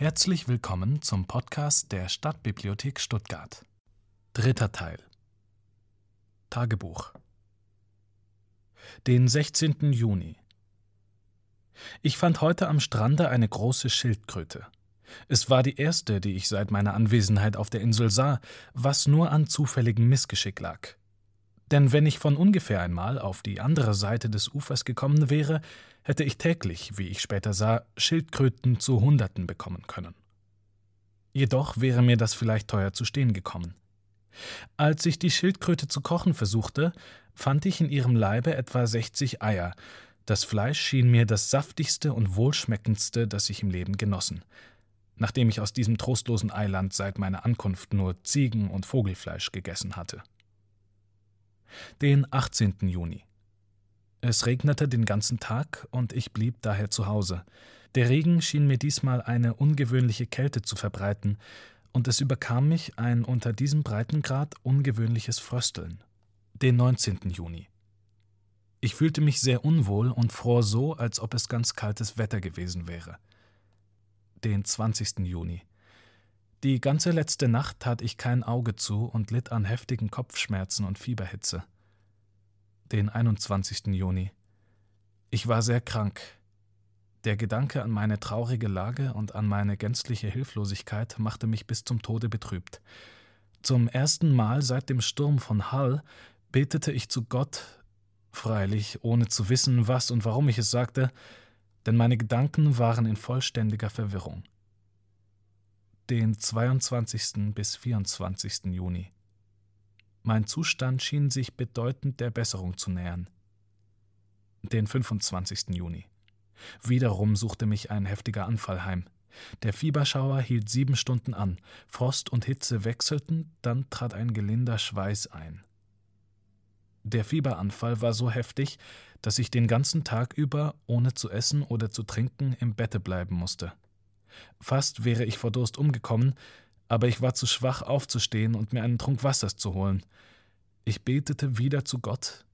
Herzlich willkommen zum Podcast der Stadtbibliothek Stuttgart. Dritter Teil. Tagebuch. Den 16. Juni. Ich fand heute am Strande eine große Schildkröte. Es war die erste, die ich seit meiner Anwesenheit auf der Insel sah, was nur an zufälligem Missgeschick lag. Denn wenn ich von ungefähr einmal auf die andere Seite des Ufers gekommen wäre, hätte ich täglich, wie ich später sah, Schildkröten zu Hunderten bekommen können. Jedoch wäre mir das vielleicht teuer zu stehen gekommen. Als ich die Schildkröte zu kochen versuchte, fand ich in ihrem Leibe etwa 60 Eier. Das Fleisch schien mir das saftigste und wohlschmeckendste, das ich im Leben genossen, nachdem ich aus diesem trostlosen Eiland seit meiner Ankunft nur Ziegen- und Vogelfleisch gegessen hatte den 18. Juni. Es regnete den ganzen Tag und ich blieb daher zu Hause. Der Regen schien mir diesmal eine ungewöhnliche Kälte zu verbreiten, und es überkam mich ein unter diesem Breitengrad ungewöhnliches Frösteln. Den 19. Juni. Ich fühlte mich sehr unwohl und fror so, als ob es ganz kaltes Wetter gewesen wäre. Den 20. Juni. Die ganze letzte Nacht tat ich kein Auge zu und litt an heftigen Kopfschmerzen und Fieberhitze. Den 21. Juni. Ich war sehr krank. Der Gedanke an meine traurige Lage und an meine gänzliche Hilflosigkeit machte mich bis zum Tode betrübt. Zum ersten Mal seit dem Sturm von Hull betete ich zu Gott, freilich ohne zu wissen, was und warum ich es sagte, denn meine Gedanken waren in vollständiger Verwirrung den 22. bis 24. Juni. Mein Zustand schien sich bedeutend der Besserung zu nähern. Den 25. Juni. Wiederum suchte mich ein heftiger Anfall heim. Der Fieberschauer hielt sieben Stunden an, Frost und Hitze wechselten, dann trat ein gelinder Schweiß ein. Der Fieberanfall war so heftig, dass ich den ganzen Tag über, ohne zu essen oder zu trinken, im Bette bleiben musste. Fast wäre ich vor Durst umgekommen, aber ich war zu schwach aufzustehen und mir einen Trunk Wassers zu holen. Ich betete wieder zu Gott,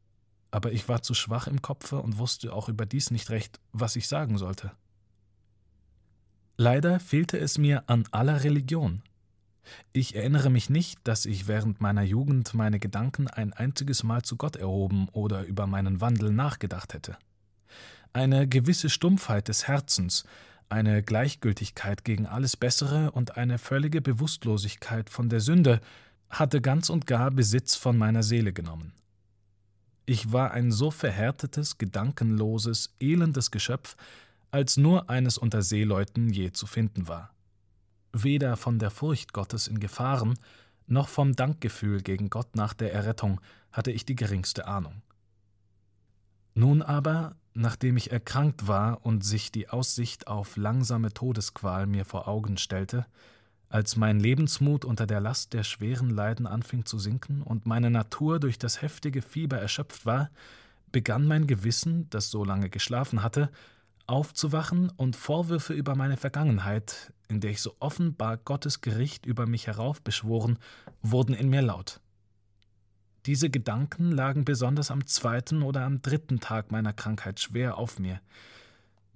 aber ich war zu schwach im Kopfe und wusste auch überdies nicht recht, was ich sagen sollte. Leider fehlte es mir an aller Religion. Ich erinnere mich nicht, dass ich während meiner Jugend meine Gedanken ein einziges Mal zu Gott erhoben oder über meinen Wandel nachgedacht hätte. Eine gewisse Stumpfheit des Herzens, eine Gleichgültigkeit gegen alles Bessere und eine völlige Bewusstlosigkeit von der Sünde hatte ganz und gar Besitz von meiner Seele genommen. Ich war ein so verhärtetes, gedankenloses, elendes Geschöpf, als nur eines unter Seeleuten je zu finden war. Weder von der Furcht Gottes in Gefahren, noch vom Dankgefühl gegen Gott nach der Errettung hatte ich die geringste Ahnung. Nun aber, nachdem ich erkrankt war und sich die Aussicht auf langsame Todesqual mir vor Augen stellte, als mein Lebensmut unter der Last der schweren Leiden anfing zu sinken und meine Natur durch das heftige Fieber erschöpft war, begann mein Gewissen, das so lange geschlafen hatte, aufzuwachen und Vorwürfe über meine Vergangenheit, in der ich so offenbar Gottes Gericht über mich heraufbeschworen, wurden in mir laut. Diese Gedanken lagen besonders am zweiten oder am dritten Tag meiner Krankheit schwer auf mir.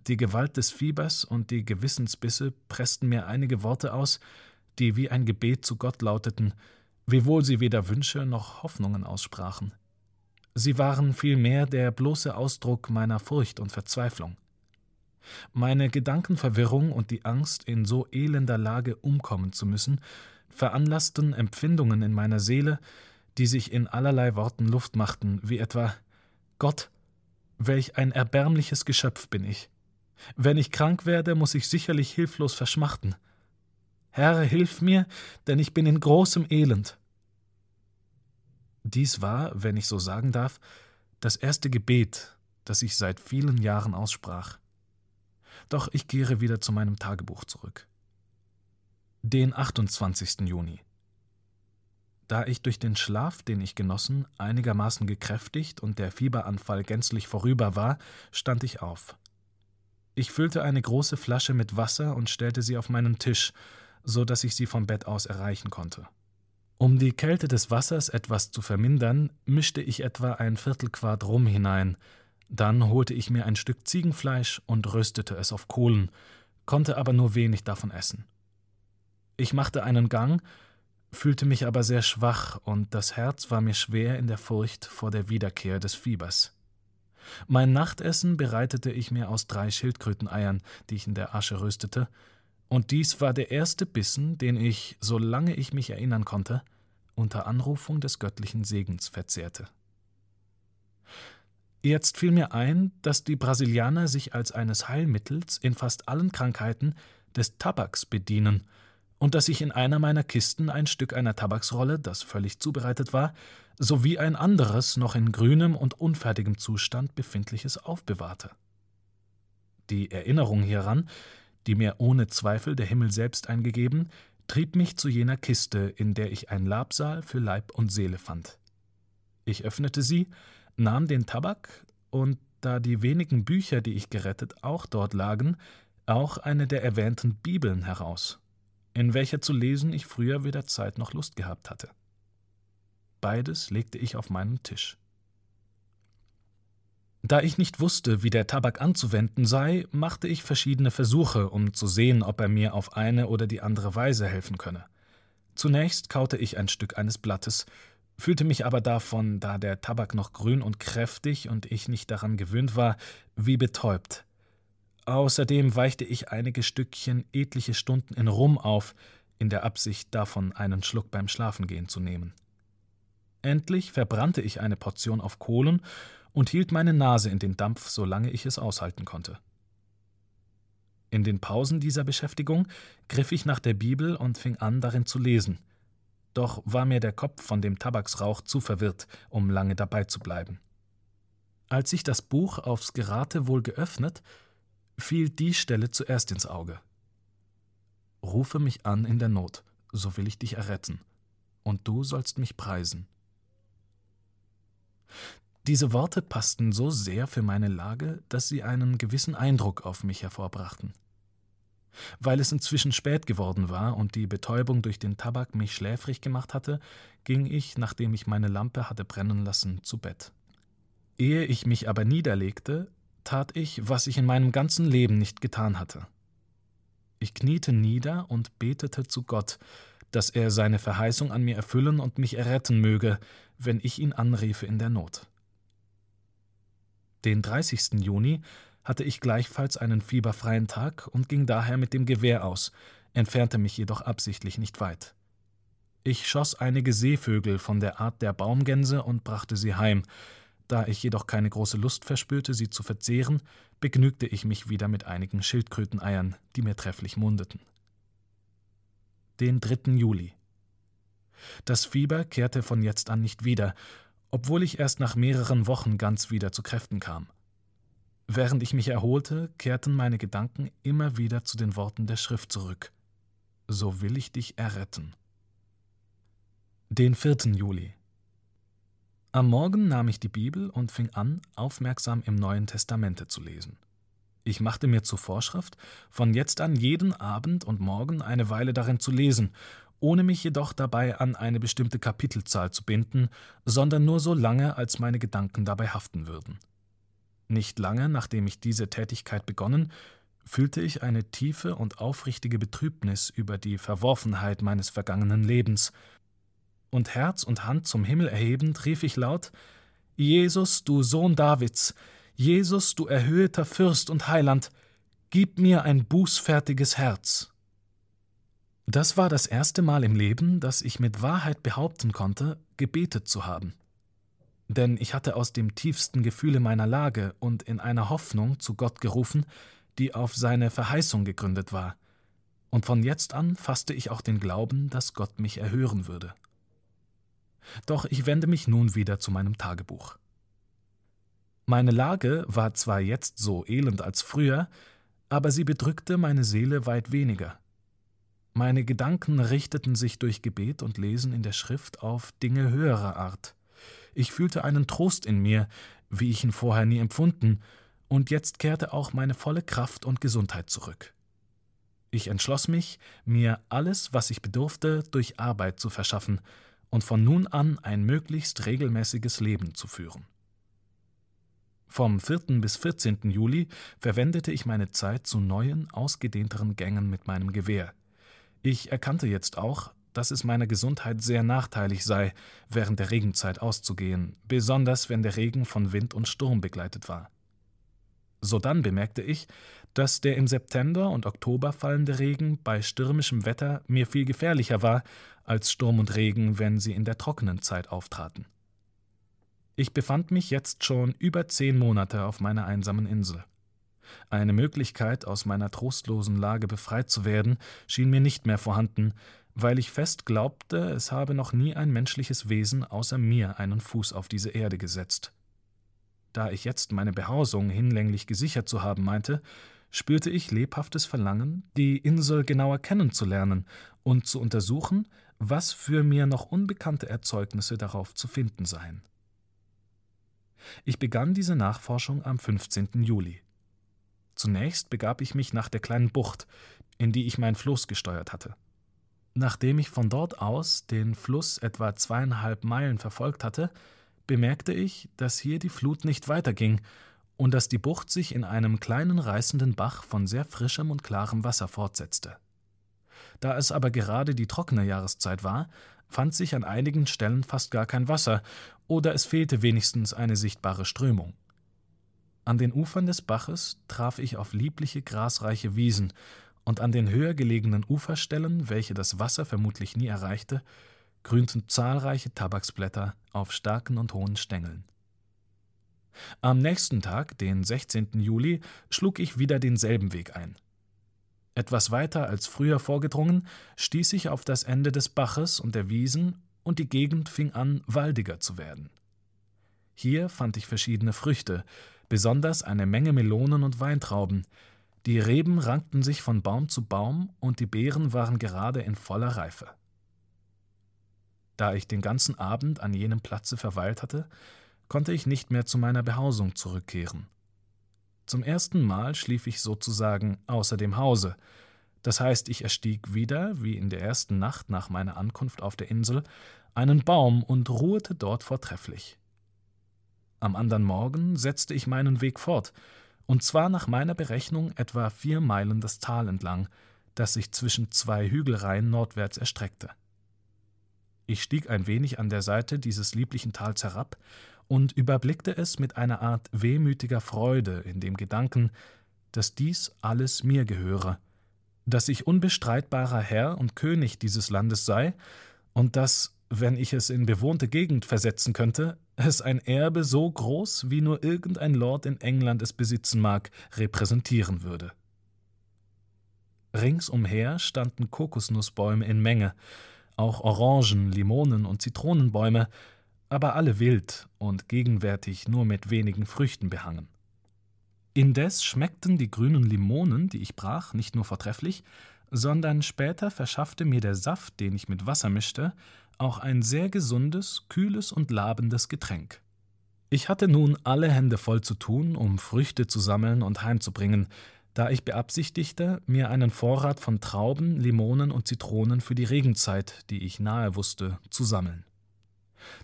Die Gewalt des Fiebers und die Gewissensbisse pressten mir einige Worte aus, die wie ein Gebet zu Gott lauteten, wiewohl sie weder Wünsche noch Hoffnungen aussprachen. Sie waren vielmehr der bloße Ausdruck meiner Furcht und Verzweiflung. Meine Gedankenverwirrung und die Angst, in so elender Lage umkommen zu müssen, veranlassten Empfindungen in meiner Seele, die sich in allerlei Worten Luft machten, wie etwa Gott, welch ein erbärmliches Geschöpf bin ich. Wenn ich krank werde, muss ich sicherlich hilflos verschmachten. Herr, hilf mir, denn ich bin in großem Elend. Dies war, wenn ich so sagen darf, das erste Gebet, das ich seit vielen Jahren aussprach. Doch ich kehre wieder zu meinem Tagebuch zurück. Den 28. Juni. Da ich durch den Schlaf, den ich genossen, einigermaßen gekräftigt und der Fieberanfall gänzlich vorüber war, stand ich auf. Ich füllte eine große Flasche mit Wasser und stellte sie auf meinen Tisch, so dass ich sie vom Bett aus erreichen konnte. Um die Kälte des Wassers etwas zu vermindern, mischte ich etwa ein Viertelquart Rum hinein, dann holte ich mir ein Stück Ziegenfleisch und röstete es auf Kohlen, konnte aber nur wenig davon essen. Ich machte einen Gang, fühlte mich aber sehr schwach und das Herz war mir schwer in der Furcht vor der Wiederkehr des Fiebers. Mein Nachtessen bereitete ich mir aus drei Schildkröteneiern, die ich in der Asche röstete, und dies war der erste Bissen, den ich, solange ich mich erinnern konnte, unter Anrufung des göttlichen Segens verzehrte. Jetzt fiel mir ein, dass die Brasilianer sich als eines Heilmittels in fast allen Krankheiten des Tabaks bedienen und dass ich in einer meiner Kisten ein Stück einer Tabaksrolle, das völlig zubereitet war, sowie ein anderes, noch in grünem und unfertigem Zustand befindliches aufbewahrte. Die Erinnerung hieran, die mir ohne Zweifel der Himmel selbst eingegeben, trieb mich zu jener Kiste, in der ich ein Labsal für Leib und Seele fand. Ich öffnete sie, nahm den Tabak und da die wenigen Bücher, die ich gerettet, auch dort lagen, auch eine der erwähnten Bibeln heraus, in welcher zu lesen ich früher weder Zeit noch Lust gehabt hatte. Beides legte ich auf meinen Tisch. Da ich nicht wusste, wie der Tabak anzuwenden sei, machte ich verschiedene Versuche, um zu sehen, ob er mir auf eine oder die andere Weise helfen könne. Zunächst kaute ich ein Stück eines Blattes, fühlte mich aber davon, da der Tabak noch grün und kräftig und ich nicht daran gewöhnt war, wie betäubt. Außerdem weichte ich einige Stückchen etliche Stunden in Rum auf, in der Absicht, davon einen Schluck beim Schlafengehen zu nehmen. Endlich verbrannte ich eine Portion auf Kohlen und hielt meine Nase in den Dampf, solange ich es aushalten konnte. In den Pausen dieser Beschäftigung griff ich nach der Bibel und fing an, darin zu lesen. Doch war mir der Kopf von dem Tabaksrauch zu verwirrt, um lange dabei zu bleiben. Als ich das Buch aufs Geratewohl geöffnet, fiel die Stelle zuerst ins Auge. Rufe mich an in der Not, so will ich dich erretten, und du sollst mich preisen. Diese Worte passten so sehr für meine Lage, dass sie einen gewissen Eindruck auf mich hervorbrachten. Weil es inzwischen spät geworden war und die Betäubung durch den Tabak mich schläfrig gemacht hatte, ging ich, nachdem ich meine Lampe hatte brennen lassen, zu Bett. Ehe ich mich aber niederlegte, tat ich, was ich in meinem ganzen Leben nicht getan hatte. Ich kniete nieder und betete zu Gott, dass er seine Verheißung an mir erfüllen und mich erretten möge, wenn ich ihn anriefe in der Not. Den 30. Juni hatte ich gleichfalls einen fieberfreien Tag und ging daher mit dem Gewehr aus, entfernte mich jedoch absichtlich nicht weit. Ich schoss einige Seevögel von der Art der Baumgänse und brachte sie heim. Da ich jedoch keine große Lust verspürte, sie zu verzehren, begnügte ich mich wieder mit einigen Schildkröteneiern, die mir trefflich mundeten. Den 3. Juli. Das Fieber kehrte von jetzt an nicht wieder, obwohl ich erst nach mehreren Wochen ganz wieder zu Kräften kam. Während ich mich erholte, kehrten meine Gedanken immer wieder zu den Worten der Schrift zurück. So will ich dich erretten. Den 4. Juli. Am Morgen nahm ich die Bibel und fing an, aufmerksam im Neuen Testamente zu lesen. Ich machte mir zur Vorschrift, von jetzt an jeden Abend und Morgen eine Weile darin zu lesen ohne mich jedoch dabei an eine bestimmte Kapitelzahl zu binden, sondern nur so lange, als meine Gedanken dabei haften würden. Nicht lange, nachdem ich diese Tätigkeit begonnen, fühlte ich eine tiefe und aufrichtige Betrübnis über die Verworfenheit meines vergangenen Lebens, und Herz und Hand zum Himmel erhebend rief ich laut Jesus, du Sohn Davids, Jesus, du erhöhter Fürst und Heiland, gib mir ein bußfertiges Herz. Das war das erste Mal im Leben, dass ich mit Wahrheit behaupten konnte, gebetet zu haben. Denn ich hatte aus dem tiefsten Gefühle meiner Lage und in einer Hoffnung zu Gott gerufen, die auf seine Verheißung gegründet war. Und von jetzt an fasste ich auch den Glauben, dass Gott mich erhören würde. Doch ich wende mich nun wieder zu meinem Tagebuch. Meine Lage war zwar jetzt so elend als früher, aber sie bedrückte meine Seele weit weniger. Meine Gedanken richteten sich durch Gebet und Lesen in der Schrift auf Dinge höherer Art. Ich fühlte einen Trost in mir, wie ich ihn vorher nie empfunden, und jetzt kehrte auch meine volle Kraft und Gesundheit zurück. Ich entschloss mich, mir alles, was ich bedurfte, durch Arbeit zu verschaffen und von nun an ein möglichst regelmäßiges Leben zu führen. Vom 4. bis 14. Juli verwendete ich meine Zeit zu neuen, ausgedehnteren Gängen mit meinem Gewehr. Ich erkannte jetzt auch, dass es meiner Gesundheit sehr nachteilig sei, während der Regenzeit auszugehen, besonders wenn der Regen von Wind und Sturm begleitet war. Sodann bemerkte ich, dass der im September und Oktober fallende Regen bei stürmischem Wetter mir viel gefährlicher war als Sturm und Regen, wenn sie in der trockenen Zeit auftraten. Ich befand mich jetzt schon über zehn Monate auf meiner einsamen Insel. Eine Möglichkeit, aus meiner trostlosen Lage befreit zu werden, schien mir nicht mehr vorhanden, weil ich fest glaubte, es habe noch nie ein menschliches Wesen außer mir einen Fuß auf diese Erde gesetzt. Da ich jetzt meine Behausung hinlänglich gesichert zu haben meinte, spürte ich lebhaftes Verlangen, die Insel genauer kennenzulernen und zu untersuchen, was für mir noch unbekannte Erzeugnisse darauf zu finden seien. Ich begann diese Nachforschung am 15. Juli. Zunächst begab ich mich nach der kleinen Bucht, in die ich mein Floß gesteuert hatte. Nachdem ich von dort aus den Fluss etwa zweieinhalb Meilen verfolgt hatte, bemerkte ich, dass hier die Flut nicht weiterging und dass die Bucht sich in einem kleinen reißenden Bach von sehr frischem und klarem Wasser fortsetzte. Da es aber gerade die trockene Jahreszeit war, fand sich an einigen Stellen fast gar kein Wasser, oder es fehlte wenigstens eine sichtbare Strömung. An den Ufern des Baches traf ich auf liebliche grasreiche Wiesen, und an den höher gelegenen Uferstellen, welche das Wasser vermutlich nie erreichte, grünten zahlreiche Tabaksblätter auf starken und hohen Stängeln. Am nächsten Tag, den 16. Juli, schlug ich wieder denselben Weg ein. Etwas weiter als früher vorgedrungen, stieß ich auf das Ende des Baches und der Wiesen, und die Gegend fing an, waldiger zu werden. Hier fand ich verschiedene Früchte, besonders eine Menge Melonen und Weintrauben, die Reben rankten sich von Baum zu Baum und die Beeren waren gerade in voller Reife. Da ich den ganzen Abend an jenem Platze verweilt hatte, konnte ich nicht mehr zu meiner Behausung zurückkehren. Zum ersten Mal schlief ich sozusagen außer dem Hause, das heißt, ich erstieg wieder, wie in der ersten Nacht nach meiner Ankunft auf der Insel, einen Baum und ruhete dort vortrefflich. Am andern Morgen setzte ich meinen Weg fort, und zwar nach meiner Berechnung etwa vier Meilen das Tal entlang, das sich zwischen zwei Hügelreihen nordwärts erstreckte. Ich stieg ein wenig an der Seite dieses lieblichen Tals herab und überblickte es mit einer Art wehmütiger Freude in dem Gedanken, dass dies alles mir gehöre, dass ich unbestreitbarer Herr und König dieses Landes sei und dass, wenn ich es in bewohnte Gegend versetzen könnte, es ein Erbe so groß, wie nur irgendein Lord in England es besitzen mag, repräsentieren würde. Ringsumher standen Kokosnussbäume in Menge, auch Orangen, Limonen und Zitronenbäume, aber alle wild und gegenwärtig nur mit wenigen Früchten behangen. Indes schmeckten die grünen Limonen, die ich brach, nicht nur vortrefflich, sondern später verschaffte mir der Saft, den ich mit Wasser mischte, auch ein sehr gesundes, kühles und labendes Getränk. Ich hatte nun alle Hände voll zu tun, um Früchte zu sammeln und heimzubringen, da ich beabsichtigte, mir einen Vorrat von Trauben, Limonen und Zitronen für die Regenzeit, die ich nahe wusste, zu sammeln.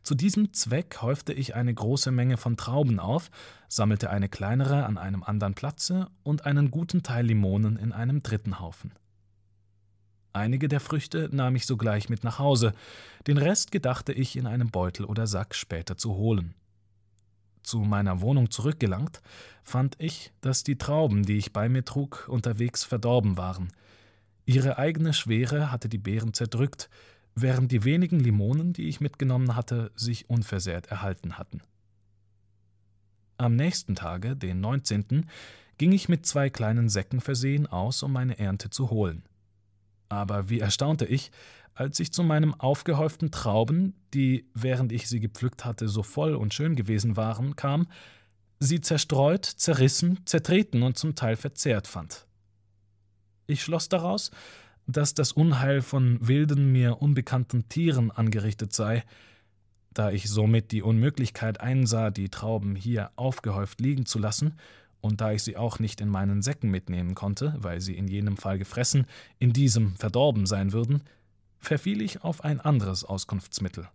Zu diesem Zweck häufte ich eine große Menge von Trauben auf, sammelte eine kleinere an einem anderen Platze und einen guten Teil Limonen in einem dritten Haufen. Einige der Früchte nahm ich sogleich mit nach Hause, den Rest gedachte ich in einem Beutel oder Sack später zu holen. Zu meiner Wohnung zurückgelangt, fand ich, dass die Trauben, die ich bei mir trug, unterwegs verdorben waren. Ihre eigene Schwere hatte die Beeren zerdrückt, während die wenigen Limonen, die ich mitgenommen hatte, sich unversehrt erhalten hatten. Am nächsten Tage, den 19., ging ich mit zwei kleinen Säcken versehen aus, um meine Ernte zu holen. Aber wie erstaunte ich, als ich zu meinem aufgehäuften Trauben, die, während ich sie gepflückt hatte, so voll und schön gewesen waren, kam, sie zerstreut, zerrissen, zertreten und zum Teil verzehrt fand. Ich schloss daraus, dass das Unheil von wilden, mir unbekannten Tieren angerichtet sei, da ich somit die Unmöglichkeit einsah, die Trauben hier aufgehäuft liegen zu lassen, und da ich sie auch nicht in meinen Säcken mitnehmen konnte, weil sie in jenem Fall gefressen, in diesem verdorben sein würden, verfiel ich auf ein anderes Auskunftsmittel.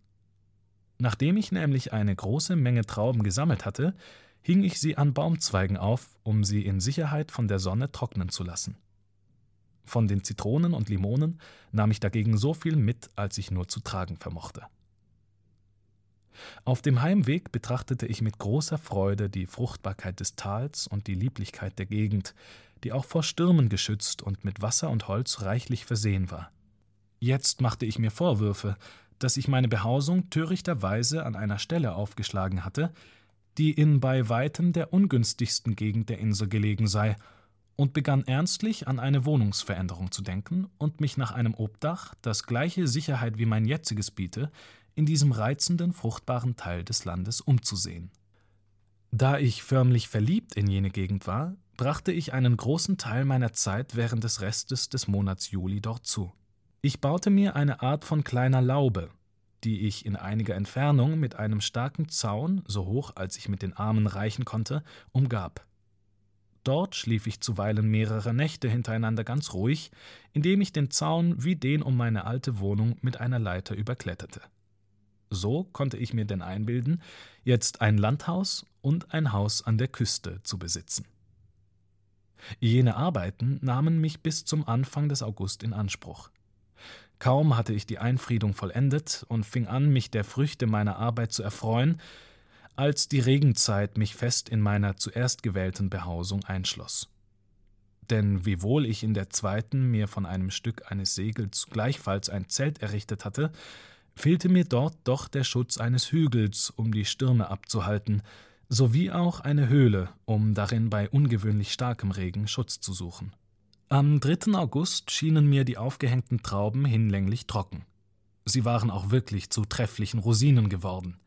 Nachdem ich nämlich eine große Menge Trauben gesammelt hatte, hing ich sie an Baumzweigen auf, um sie in Sicherheit von der Sonne trocknen zu lassen. Von den Zitronen und Limonen nahm ich dagegen so viel mit, als ich nur zu tragen vermochte. Auf dem Heimweg betrachtete ich mit großer Freude die Fruchtbarkeit des Tals und die Lieblichkeit der Gegend, die auch vor Stürmen geschützt und mit Wasser und Holz reichlich versehen war. Jetzt machte ich mir Vorwürfe, dass ich meine Behausung törichterweise an einer Stelle aufgeschlagen hatte, die in bei weitem der ungünstigsten Gegend der Insel gelegen sei, und begann ernstlich an eine Wohnungsveränderung zu denken und mich nach einem Obdach, das gleiche Sicherheit wie mein jetziges biete, in diesem reizenden, fruchtbaren Teil des Landes umzusehen. Da ich förmlich verliebt in jene Gegend war, brachte ich einen großen Teil meiner Zeit während des Restes des Monats Juli dort zu. Ich baute mir eine Art von kleiner Laube, die ich in einiger Entfernung mit einem starken Zaun, so hoch als ich mit den Armen reichen konnte, umgab. Dort schlief ich zuweilen mehrere Nächte hintereinander ganz ruhig, indem ich den Zaun wie den um meine alte Wohnung mit einer Leiter überkletterte. So konnte ich mir denn einbilden, jetzt ein Landhaus und ein Haus an der Küste zu besitzen. Jene Arbeiten nahmen mich bis zum Anfang des August in Anspruch. Kaum hatte ich die Einfriedung vollendet und fing an, mich der Früchte meiner Arbeit zu erfreuen, als die Regenzeit mich fest in meiner zuerst gewählten Behausung einschloss. Denn wiewohl ich in der zweiten mir von einem Stück eines Segels gleichfalls ein Zelt errichtet hatte, fehlte mir dort doch der Schutz eines Hügels, um die Stürme abzuhalten, sowie auch eine Höhle, um darin bei ungewöhnlich starkem Regen Schutz zu suchen. Am 3. August schienen mir die aufgehängten Trauben hinlänglich trocken. Sie waren auch wirklich zu trefflichen Rosinen geworden.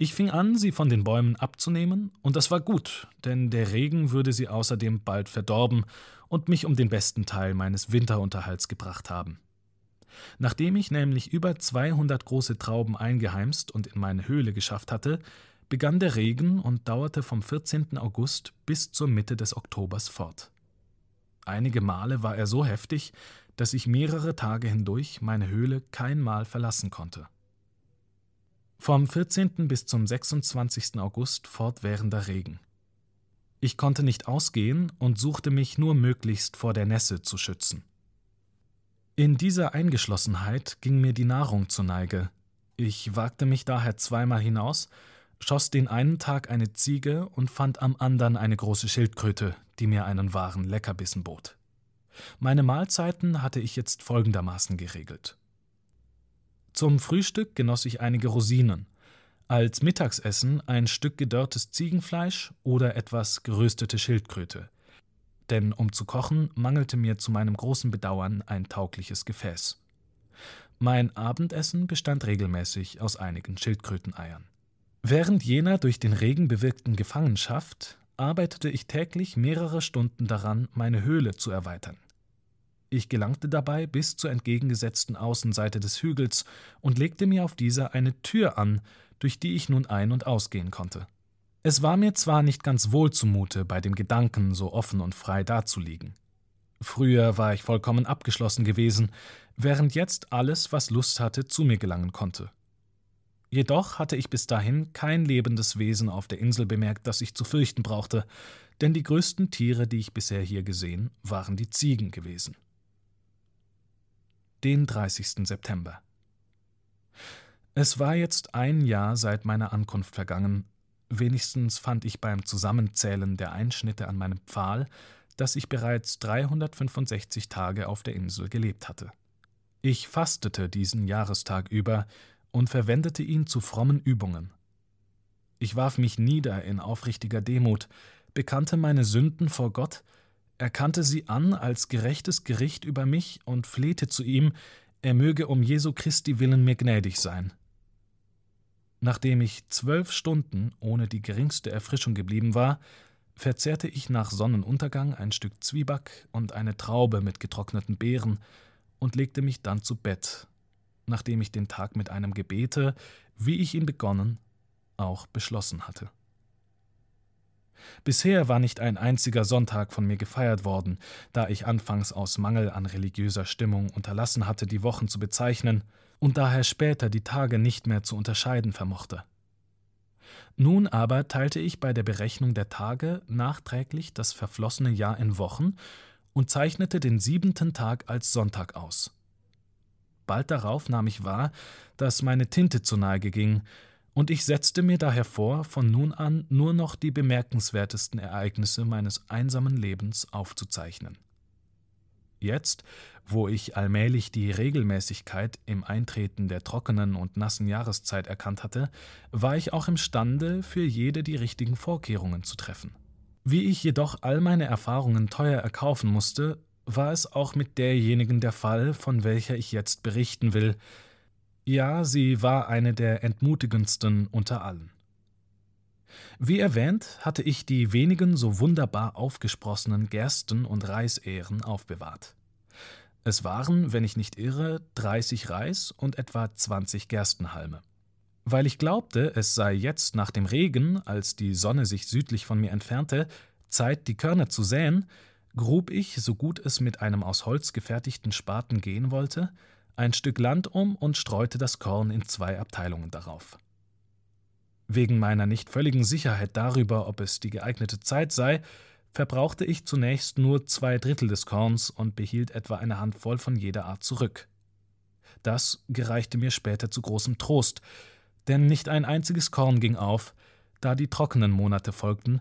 Ich fing an, sie von den Bäumen abzunehmen, und das war gut, denn der Regen würde sie außerdem bald verdorben und mich um den besten Teil meines Winterunterhalts gebracht haben. Nachdem ich nämlich über 200 große Trauben eingeheimst und in meine Höhle geschafft hatte, begann der Regen und dauerte vom 14. August bis zur Mitte des Oktobers fort. Einige Male war er so heftig, dass ich mehrere Tage hindurch meine Höhle kein Mal verlassen konnte. Vom 14. bis zum 26. August fortwährender Regen. Ich konnte nicht ausgehen und suchte mich nur möglichst vor der Nässe zu schützen. In dieser Eingeschlossenheit ging mir die Nahrung zur Neige. Ich wagte mich daher zweimal hinaus, schoss den einen Tag eine Ziege und fand am andern eine große Schildkröte, die mir einen wahren Leckerbissen bot. Meine Mahlzeiten hatte ich jetzt folgendermaßen geregelt. Zum Frühstück genoss ich einige Rosinen, als Mittagsessen ein Stück gedörrtes Ziegenfleisch oder etwas geröstete Schildkröte. Denn um zu kochen, mangelte mir zu meinem großen Bedauern ein taugliches Gefäß. Mein Abendessen bestand regelmäßig aus einigen Schildkröteneiern. Während jener durch den Regen bewirkten Gefangenschaft arbeitete ich täglich mehrere Stunden daran, meine Höhle zu erweitern. Ich gelangte dabei bis zur entgegengesetzten Außenseite des Hügels und legte mir auf dieser eine Tür an, durch die ich nun ein- und ausgehen konnte. Es war mir zwar nicht ganz wohl zumute, bei dem Gedanken, so offen und frei dazuliegen. Früher war ich vollkommen abgeschlossen gewesen, während jetzt alles, was Lust hatte, zu mir gelangen konnte. Jedoch hatte ich bis dahin kein lebendes Wesen auf der Insel bemerkt, das ich zu fürchten brauchte, denn die größten Tiere, die ich bisher hier gesehen, waren die Ziegen gewesen den 30. September. Es war jetzt ein Jahr seit meiner Ankunft vergangen, wenigstens fand ich beim Zusammenzählen der Einschnitte an meinem Pfahl, dass ich bereits 365 Tage auf der Insel gelebt hatte. Ich fastete diesen Jahrestag über und verwendete ihn zu frommen Übungen. Ich warf mich nieder in aufrichtiger Demut, bekannte meine Sünden vor Gott, erkannte sie an als gerechtes Gericht über mich und flehte zu ihm, er möge um Jesu Christi willen mir gnädig sein. Nachdem ich zwölf Stunden ohne die geringste Erfrischung geblieben war, verzehrte ich nach Sonnenuntergang ein Stück Zwieback und eine Traube mit getrockneten Beeren und legte mich dann zu Bett, nachdem ich den Tag mit einem Gebete, wie ich ihn begonnen, auch beschlossen hatte. Bisher war nicht ein einziger Sonntag von mir gefeiert worden, da ich anfangs aus Mangel an religiöser Stimmung unterlassen hatte, die Wochen zu bezeichnen und daher später die Tage nicht mehr zu unterscheiden vermochte. Nun aber teilte ich bei der Berechnung der Tage nachträglich das verflossene Jahr in Wochen und zeichnete den siebenten Tag als Sonntag aus. Bald darauf nahm ich wahr, dass meine Tinte zu Neige ging, und ich setzte mir daher vor, von nun an nur noch die bemerkenswertesten Ereignisse meines einsamen Lebens aufzuzeichnen. Jetzt, wo ich allmählich die Regelmäßigkeit im Eintreten der trockenen und nassen Jahreszeit erkannt hatte, war ich auch imstande, für jede die richtigen Vorkehrungen zu treffen. Wie ich jedoch all meine Erfahrungen teuer erkaufen musste, war es auch mit derjenigen der Fall, von welcher ich jetzt berichten will. Ja, sie war eine der entmutigendsten unter allen. Wie erwähnt, hatte ich die wenigen so wunderbar aufgesprossenen Gersten- und Reisähren aufbewahrt. Es waren, wenn ich nicht irre, 30 Reis und etwa 20 Gerstenhalme. Weil ich glaubte, es sei jetzt nach dem Regen, als die Sonne sich südlich von mir entfernte, Zeit, die Körner zu säen, grub ich, so gut es mit einem aus Holz gefertigten Spaten gehen wollte, ein Stück Land um und streute das Korn in zwei Abteilungen darauf. Wegen meiner nicht völligen Sicherheit darüber, ob es die geeignete Zeit sei, verbrauchte ich zunächst nur zwei Drittel des Korns und behielt etwa eine Handvoll von jeder Art zurück. Das gereichte mir später zu großem Trost, denn nicht ein einziges Korn ging auf, da die trockenen Monate folgten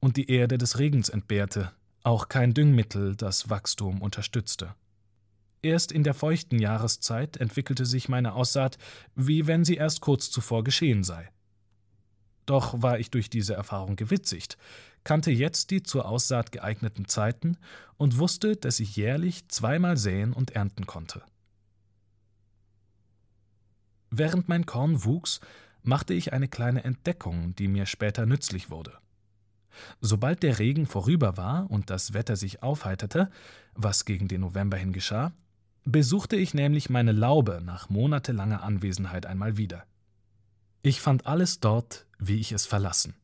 und die Erde des Regens entbehrte, auch kein Düngmittel das Wachstum unterstützte. Erst in der feuchten Jahreszeit entwickelte sich meine Aussaat, wie wenn sie erst kurz zuvor geschehen sei. Doch war ich durch diese Erfahrung gewitzigt, kannte jetzt die zur Aussaat geeigneten Zeiten und wusste, dass ich jährlich zweimal säen und ernten konnte. Während mein Korn wuchs, machte ich eine kleine Entdeckung, die mir später nützlich wurde. Sobald der Regen vorüber war und das Wetter sich aufheiterte, was gegen den November hin geschah, besuchte ich nämlich meine Laube nach monatelanger Anwesenheit einmal wieder. Ich fand alles dort, wie ich es verlassen.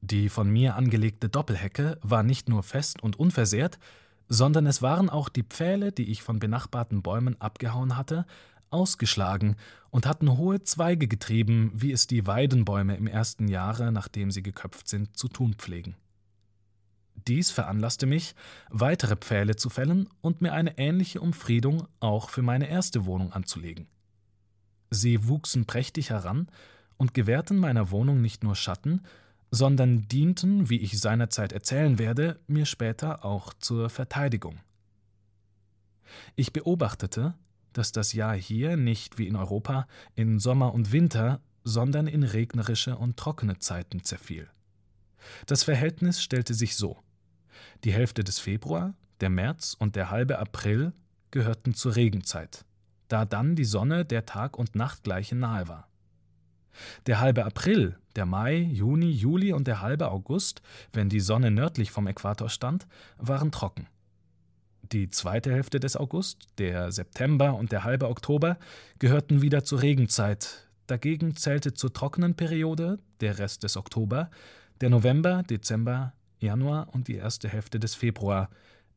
Die von mir angelegte Doppelhecke war nicht nur fest und unversehrt, sondern es waren auch die Pfähle, die ich von benachbarten Bäumen abgehauen hatte, ausgeschlagen und hatten hohe Zweige getrieben, wie es die Weidenbäume im ersten Jahre, nachdem sie geköpft sind, zu tun pflegen. Dies veranlasste mich, weitere Pfähle zu fällen und mir eine ähnliche Umfriedung auch für meine erste Wohnung anzulegen. Sie wuchsen prächtig heran und gewährten meiner Wohnung nicht nur Schatten, sondern dienten, wie ich seinerzeit erzählen werde, mir später auch zur Verteidigung. Ich beobachtete, dass das Jahr hier nicht wie in Europa in Sommer und Winter, sondern in regnerische und trockene Zeiten zerfiel. Das Verhältnis stellte sich so. Die Hälfte des Februar, der März und der halbe April gehörten zur Regenzeit, da dann die Sonne der Tag- und Nachtgleiche nahe war. Der halbe April, der Mai, Juni, Juli und der halbe August, wenn die Sonne nördlich vom Äquator stand, waren trocken. Die zweite Hälfte des August, der September und der halbe Oktober gehörten wieder zur Regenzeit. Dagegen zählte zur trockenen Periode der Rest des Oktober, der November, Dezember, Januar und die erste Hälfte des Februar,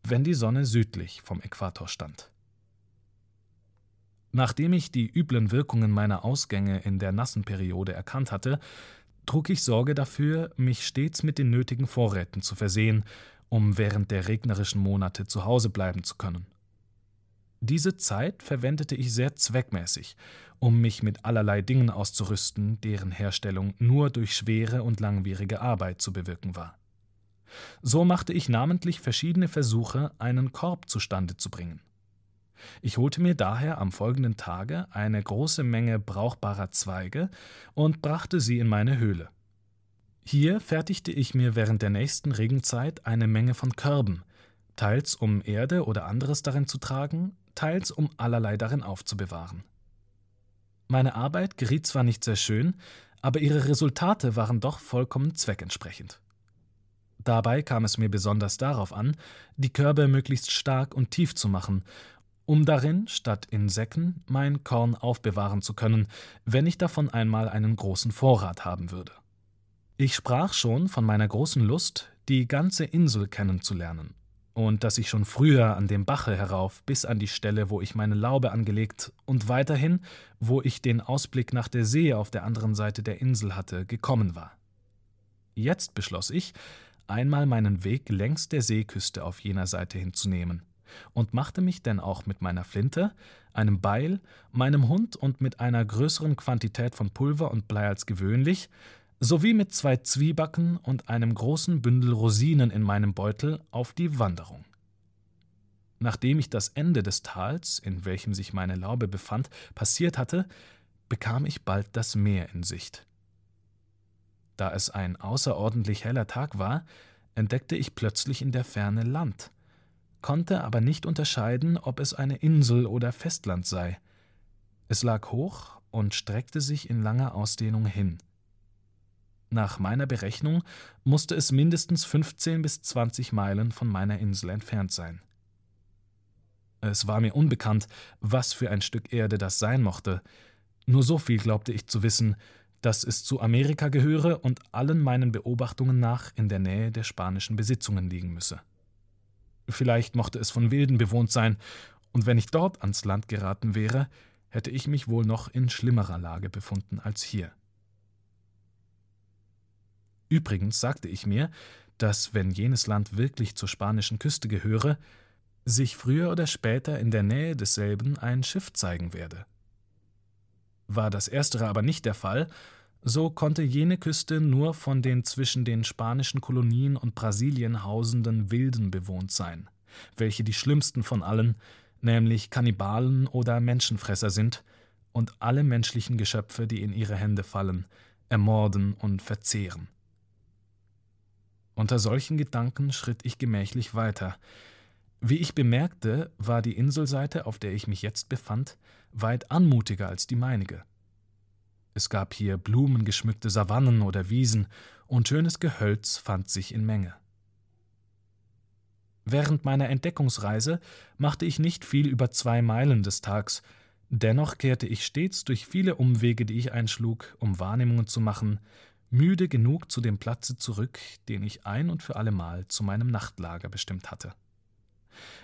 wenn die Sonne südlich vom Äquator stand. Nachdem ich die üblen Wirkungen meiner Ausgänge in der nassen Periode erkannt hatte, trug ich Sorge dafür, mich stets mit den nötigen Vorräten zu versehen, um während der regnerischen Monate zu Hause bleiben zu können. Diese Zeit verwendete ich sehr zweckmäßig, um mich mit allerlei Dingen auszurüsten, deren Herstellung nur durch schwere und langwierige Arbeit zu bewirken war. So machte ich namentlich verschiedene Versuche, einen Korb zustande zu bringen. Ich holte mir daher am folgenden Tage eine große Menge brauchbarer Zweige und brachte sie in meine Höhle. Hier fertigte ich mir während der nächsten Regenzeit eine Menge von Körben, teils um Erde oder anderes darin zu tragen, teils um allerlei darin aufzubewahren. Meine Arbeit geriet zwar nicht sehr schön, aber ihre Resultate waren doch vollkommen zweckentsprechend. Dabei kam es mir besonders darauf an, die Körbe möglichst stark und tief zu machen um darin, statt in Säcken, mein Korn aufbewahren zu können, wenn ich davon einmal einen großen Vorrat haben würde. Ich sprach schon von meiner großen Lust, die ganze Insel kennenzulernen. und dass ich schon früher an dem Bache herauf bis an die Stelle, wo ich meine Laube angelegt und weiterhin, wo ich den Ausblick nach der See auf der anderen Seite der Insel hatte, gekommen war. Jetzt beschloss ich, einmal meinen Weg längs der Seeküste auf jener Seite hinzunehmen und machte mich denn auch mit meiner Flinte, einem Beil, meinem Hund und mit einer größeren Quantität von Pulver und Blei als gewöhnlich sowie mit zwei Zwiebacken und einem großen Bündel Rosinen in meinem Beutel auf die Wanderung. Nachdem ich das Ende des Tals, in welchem sich meine Laube befand, passiert hatte, bekam ich bald das Meer in Sicht. Da es ein außerordentlich heller Tag war, entdeckte ich plötzlich in der Ferne Land, konnte aber nicht unterscheiden, ob es eine Insel oder Festland sei. Es lag hoch und streckte sich in langer Ausdehnung hin. Nach meiner Berechnung musste es mindestens 15 bis 20 Meilen von meiner Insel entfernt sein. Es war mir unbekannt, was für ein Stück Erde das sein mochte. Nur so viel glaubte ich zu wissen, dass es zu Amerika gehöre und allen meinen Beobachtungen nach in der Nähe der spanischen Besitzungen liegen müsse. Vielleicht mochte es von Wilden bewohnt sein, und wenn ich dort ans Land geraten wäre, hätte ich mich wohl noch in schlimmerer Lage befunden als hier. Übrigens sagte ich mir, dass, wenn jenes Land wirklich zur spanischen Küste gehöre, sich früher oder später in der Nähe desselben ein Schiff zeigen werde. War das erstere aber nicht der Fall, so konnte jene Küste nur von den zwischen den spanischen Kolonien und Brasilien hausenden Wilden bewohnt sein, welche die schlimmsten von allen, nämlich Kannibalen oder Menschenfresser sind und alle menschlichen Geschöpfe, die in ihre Hände fallen, ermorden und verzehren. Unter solchen Gedanken schritt ich gemächlich weiter. Wie ich bemerkte, war die Inselseite, auf der ich mich jetzt befand, weit anmutiger als die meinige. Es gab hier blumengeschmückte Savannen oder Wiesen, und schönes Gehölz fand sich in Menge. Während meiner Entdeckungsreise machte ich nicht viel über zwei Meilen des Tags, dennoch kehrte ich stets durch viele Umwege, die ich einschlug, um Wahrnehmungen zu machen, müde genug zu dem Platze zurück, den ich ein und für allemal zu meinem Nachtlager bestimmt hatte.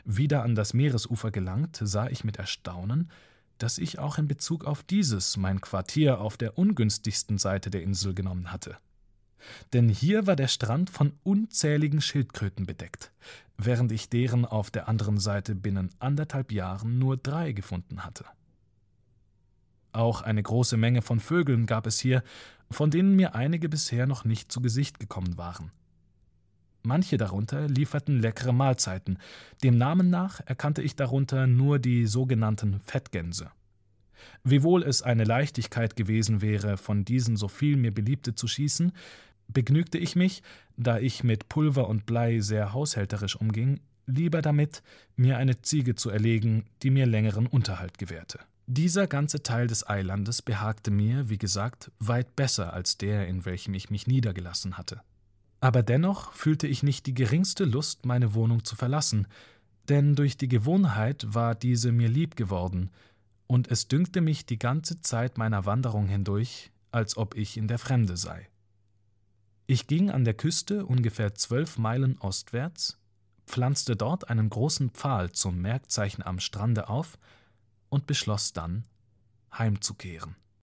Wieder an das Meeresufer gelangt, sah ich mit Erstaunen, dass ich auch in Bezug auf dieses mein Quartier auf der ungünstigsten Seite der Insel genommen hatte. Denn hier war der Strand von unzähligen Schildkröten bedeckt, während ich deren auf der anderen Seite binnen anderthalb Jahren nur drei gefunden hatte. Auch eine große Menge von Vögeln gab es hier, von denen mir einige bisher noch nicht zu Gesicht gekommen waren. Manche darunter lieferten leckere Mahlzeiten, dem Namen nach erkannte ich darunter nur die sogenannten Fettgänse. Wiewohl es eine Leichtigkeit gewesen wäre, von diesen so viel mir beliebte zu schießen, begnügte ich mich, da ich mit Pulver und Blei sehr haushälterisch umging, lieber damit, mir eine Ziege zu erlegen, die mir längeren Unterhalt gewährte. Dieser ganze Teil des Eilandes behagte mir, wie gesagt, weit besser als der, in welchem ich mich niedergelassen hatte. Aber dennoch fühlte ich nicht die geringste Lust, meine Wohnung zu verlassen, denn durch die Gewohnheit war diese mir lieb geworden, und es dünkte mich die ganze Zeit meiner Wanderung hindurch, als ob ich in der Fremde sei. Ich ging an der Küste ungefähr zwölf Meilen ostwärts, pflanzte dort einen großen Pfahl zum Merkzeichen am Strande auf und beschloss dann, heimzukehren.